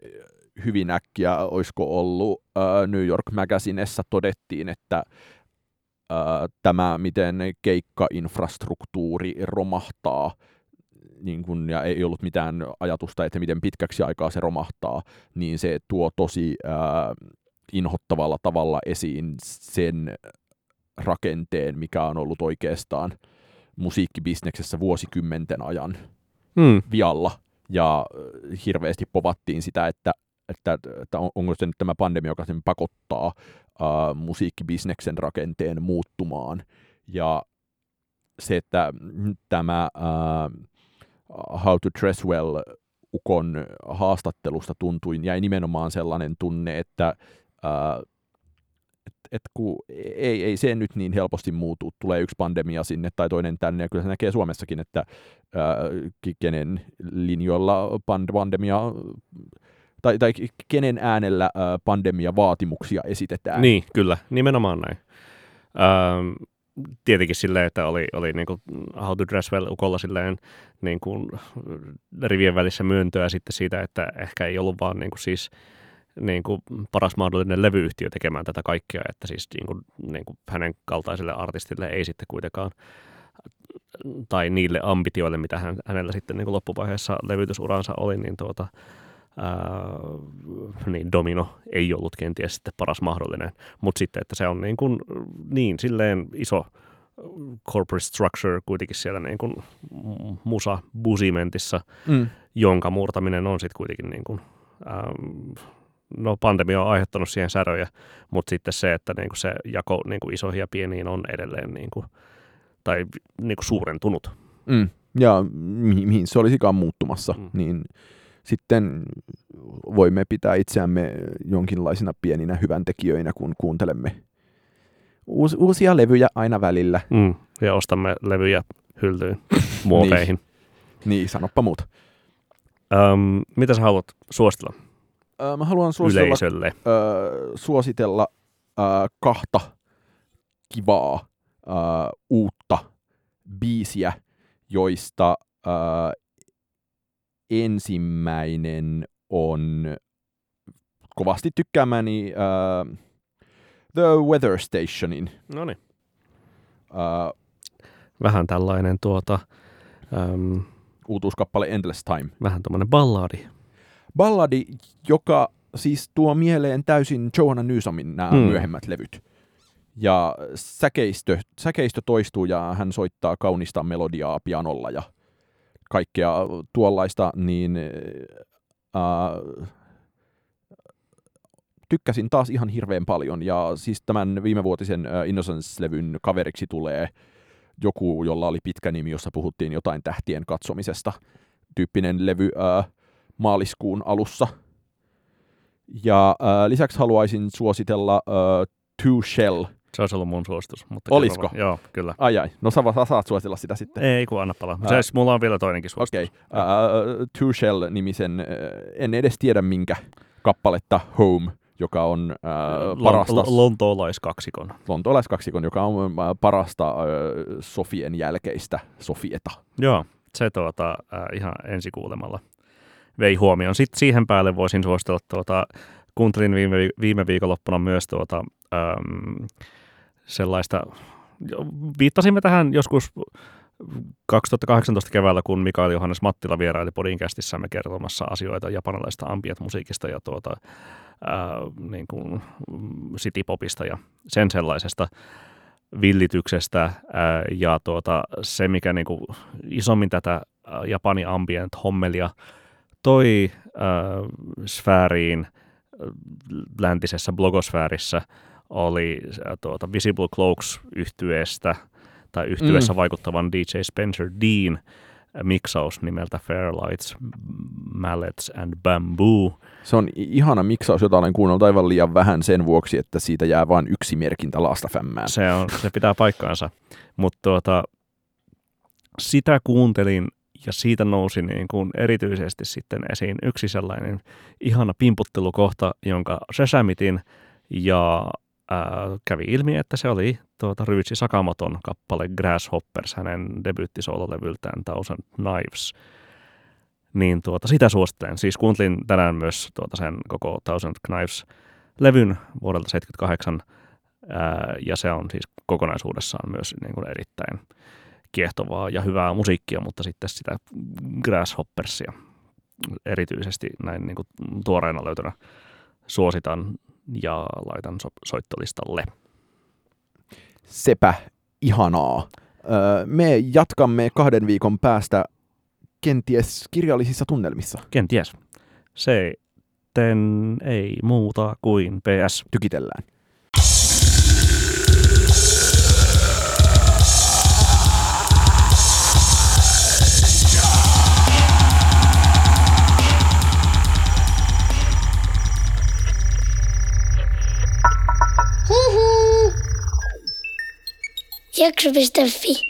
hyvin äkkiä, olisiko ollut ä, New York Magazinessa todettiin, että tämä, miten keikkainfrastruktuuri romahtaa, niin kun, ja ei ollut mitään ajatusta, että miten pitkäksi aikaa se romahtaa, niin se tuo tosi ää, inhottavalla tavalla esiin sen rakenteen, mikä on ollut oikeastaan musiikkibisneksessä vuosikymmenten ajan Mm. vialla. Ja äh, hirveästi povattiin sitä, että, että, että on- onko se nyt tämä pandemia, joka sen pakottaa uh, musiikkibisneksen rakenteen muuttumaan. Ja se, että tämä uh, How to Dress Well Ukon haastattelusta tuntui, jäi nimenomaan sellainen tunne, että uh, et, et kun ei, ei se nyt niin helposti muutu, tulee yksi pandemia sinne tai toinen tänne, ja kyllä se näkee Suomessakin, että ää, ki- kenen linjoilla pand- pandemia, tai, tai kenen äänellä ää, pandemia-vaatimuksia esitetään. Niin, kyllä, nimenomaan näin. Ähm, tietenkin silleen, että oli, oli niin kuin How to Dress Well ukolla silleen niin kuin rivien välissä myöntöä sitten siitä, että ehkä ei ollut vaan niin kuin siis niin kuin paras mahdollinen levyyhtiö tekemään tätä kaikkea, että siis niin kuin, niin kuin hänen kaltaiselle artistille ei sitten kuitenkaan tai niille ambitioille, mitä hän, hänellä sitten niin kuin loppuvaiheessa levytysuransa oli, niin, tuota, niin domino ei ollut kenties sitten paras mahdollinen. Mutta sitten, että se on niin, kuin, niin silleen iso corporate structure kuitenkin siellä niin kuin musa busimentissa, mm. jonka murtaminen on sitten kuitenkin niin kuin, ähm, no pandemia on aiheuttanut siihen säröjä, mutta sitten se, että niin kuin se jako niin kuin isoihin ja pieniin on edelleen niin kuin, tai niin kuin suurentunut. Mm. Ja mi- mihin se olisikaan muuttumassa, mm. niin sitten voimme pitää itseämme jonkinlaisina pieninä hyväntekijöinä, kun kuuntelemme uus, uusia levyjä aina välillä. Mm. Ja ostamme levyjä hyllyyn muoveihin. niin. niin, sanoppa muuta. Um, mitä sä haluat suositella? Uh, mä haluan suositella, Yleisölle. Uh, suositella uh, kahta kivaa uh, uutta biisiä, joista uh, ensimmäinen on kovasti tykkäämäni uh, The Weather Stationin. No niin. Uh, vähän tällainen tuota... Um, uutuuskappale Endless Time. Vähän tämmöinen balladi. Balladi, joka siis tuo mieleen täysin Johanna Newsomin nämä hmm. myöhemmät levyt. Ja säkeistö, säkeistö toistuu ja hän soittaa kaunista melodiaa pianolla ja kaikkea tuollaista, niin äh, tykkäsin taas ihan hirveän paljon. Ja siis tämän viimevuotisen Innocence-levyn kaveriksi tulee joku, jolla oli pitkä nimi, jossa puhuttiin jotain tähtien katsomisesta. Tyyppinen levy äh, maaliskuun alussa. Ja äh, lisäksi haluaisin suositella äh, Two Shell – se olisi ollut mun suositus. Mutta Olisiko? Kerran. Joo, kyllä. Ai ai, no sä, sä saat suositella sitä sitten. Ei, kun anna palaa. Se, uh, mulla on vielä toinenkin suositus. Okei, okay. uh, Two Shell-nimisen, uh, en edes tiedä minkä kappaletta Home, joka on uh, parasta... L- lontoolaiskaksikon. Lontoolaiskaksikon, joka on uh, parasta uh, Sofien jälkeistä Sofieta. Joo, se tuota, uh, ihan ensikuulemalla vei huomioon. Sitten siihen päälle voisin suositella, tuota, kuuntelin viime, viime viikonloppuna myös tuota, um, sellaista, viittasimme tähän joskus 2018 keväällä, kun Mikael Johannes Mattila vieraili podinkästissämme kertomassa asioita japanilaisesta ambient-musiikista ja tuota, ää, niin kuin citypopista ja sen sellaisesta villityksestä. Ää, ja tuota, se, mikä niin kuin isommin tätä Japani ambient-hommelia toi ää, sfääriin läntisessä blogosfäärissä – oli äh, tuota Visible Cloaks yhtyeestä tai yhtyeessä mm. vaikuttavan DJ Spencer Dean miksaus nimeltä Fairlights, Mallets and Bamboo. Se on ihana miksaus, jota olen kuunnellut aivan liian vähän sen vuoksi, että siitä jää vain yksi merkintä laasta fämmään. Se, on, se pitää paikkaansa, mutta tuota, sitä kuuntelin ja siitä nousi niin kuin erityisesti sitten esiin yksi sellainen ihana pimputtelukohta, jonka Sesamitin ja ää, kävi ilmi, että se oli tuota, Ryuichi Sakamoton kappale Grasshoppers, hänen debiuttisoololevyltään Thousand Knives. Niin tuota, sitä suosittelen. Siis kuuntelin tänään myös tuota sen koko Thousand Knives-levyn vuodelta 78, ää, ja se on siis kokonaisuudessaan myös niin kuin erittäin kiehtovaa ja hyvää musiikkia, mutta sitten sitä Grasshoppersia erityisesti näin niin kuin tuoreena löytönä suositan ja laitan so- soittolistalle. Sepä ihanaa. Öö, me jatkamme kahden viikon päästä kenties kirjallisissa tunnelmissa. Kenties. Se ei muuta kuin PS. Tykitellään. Jakso.fi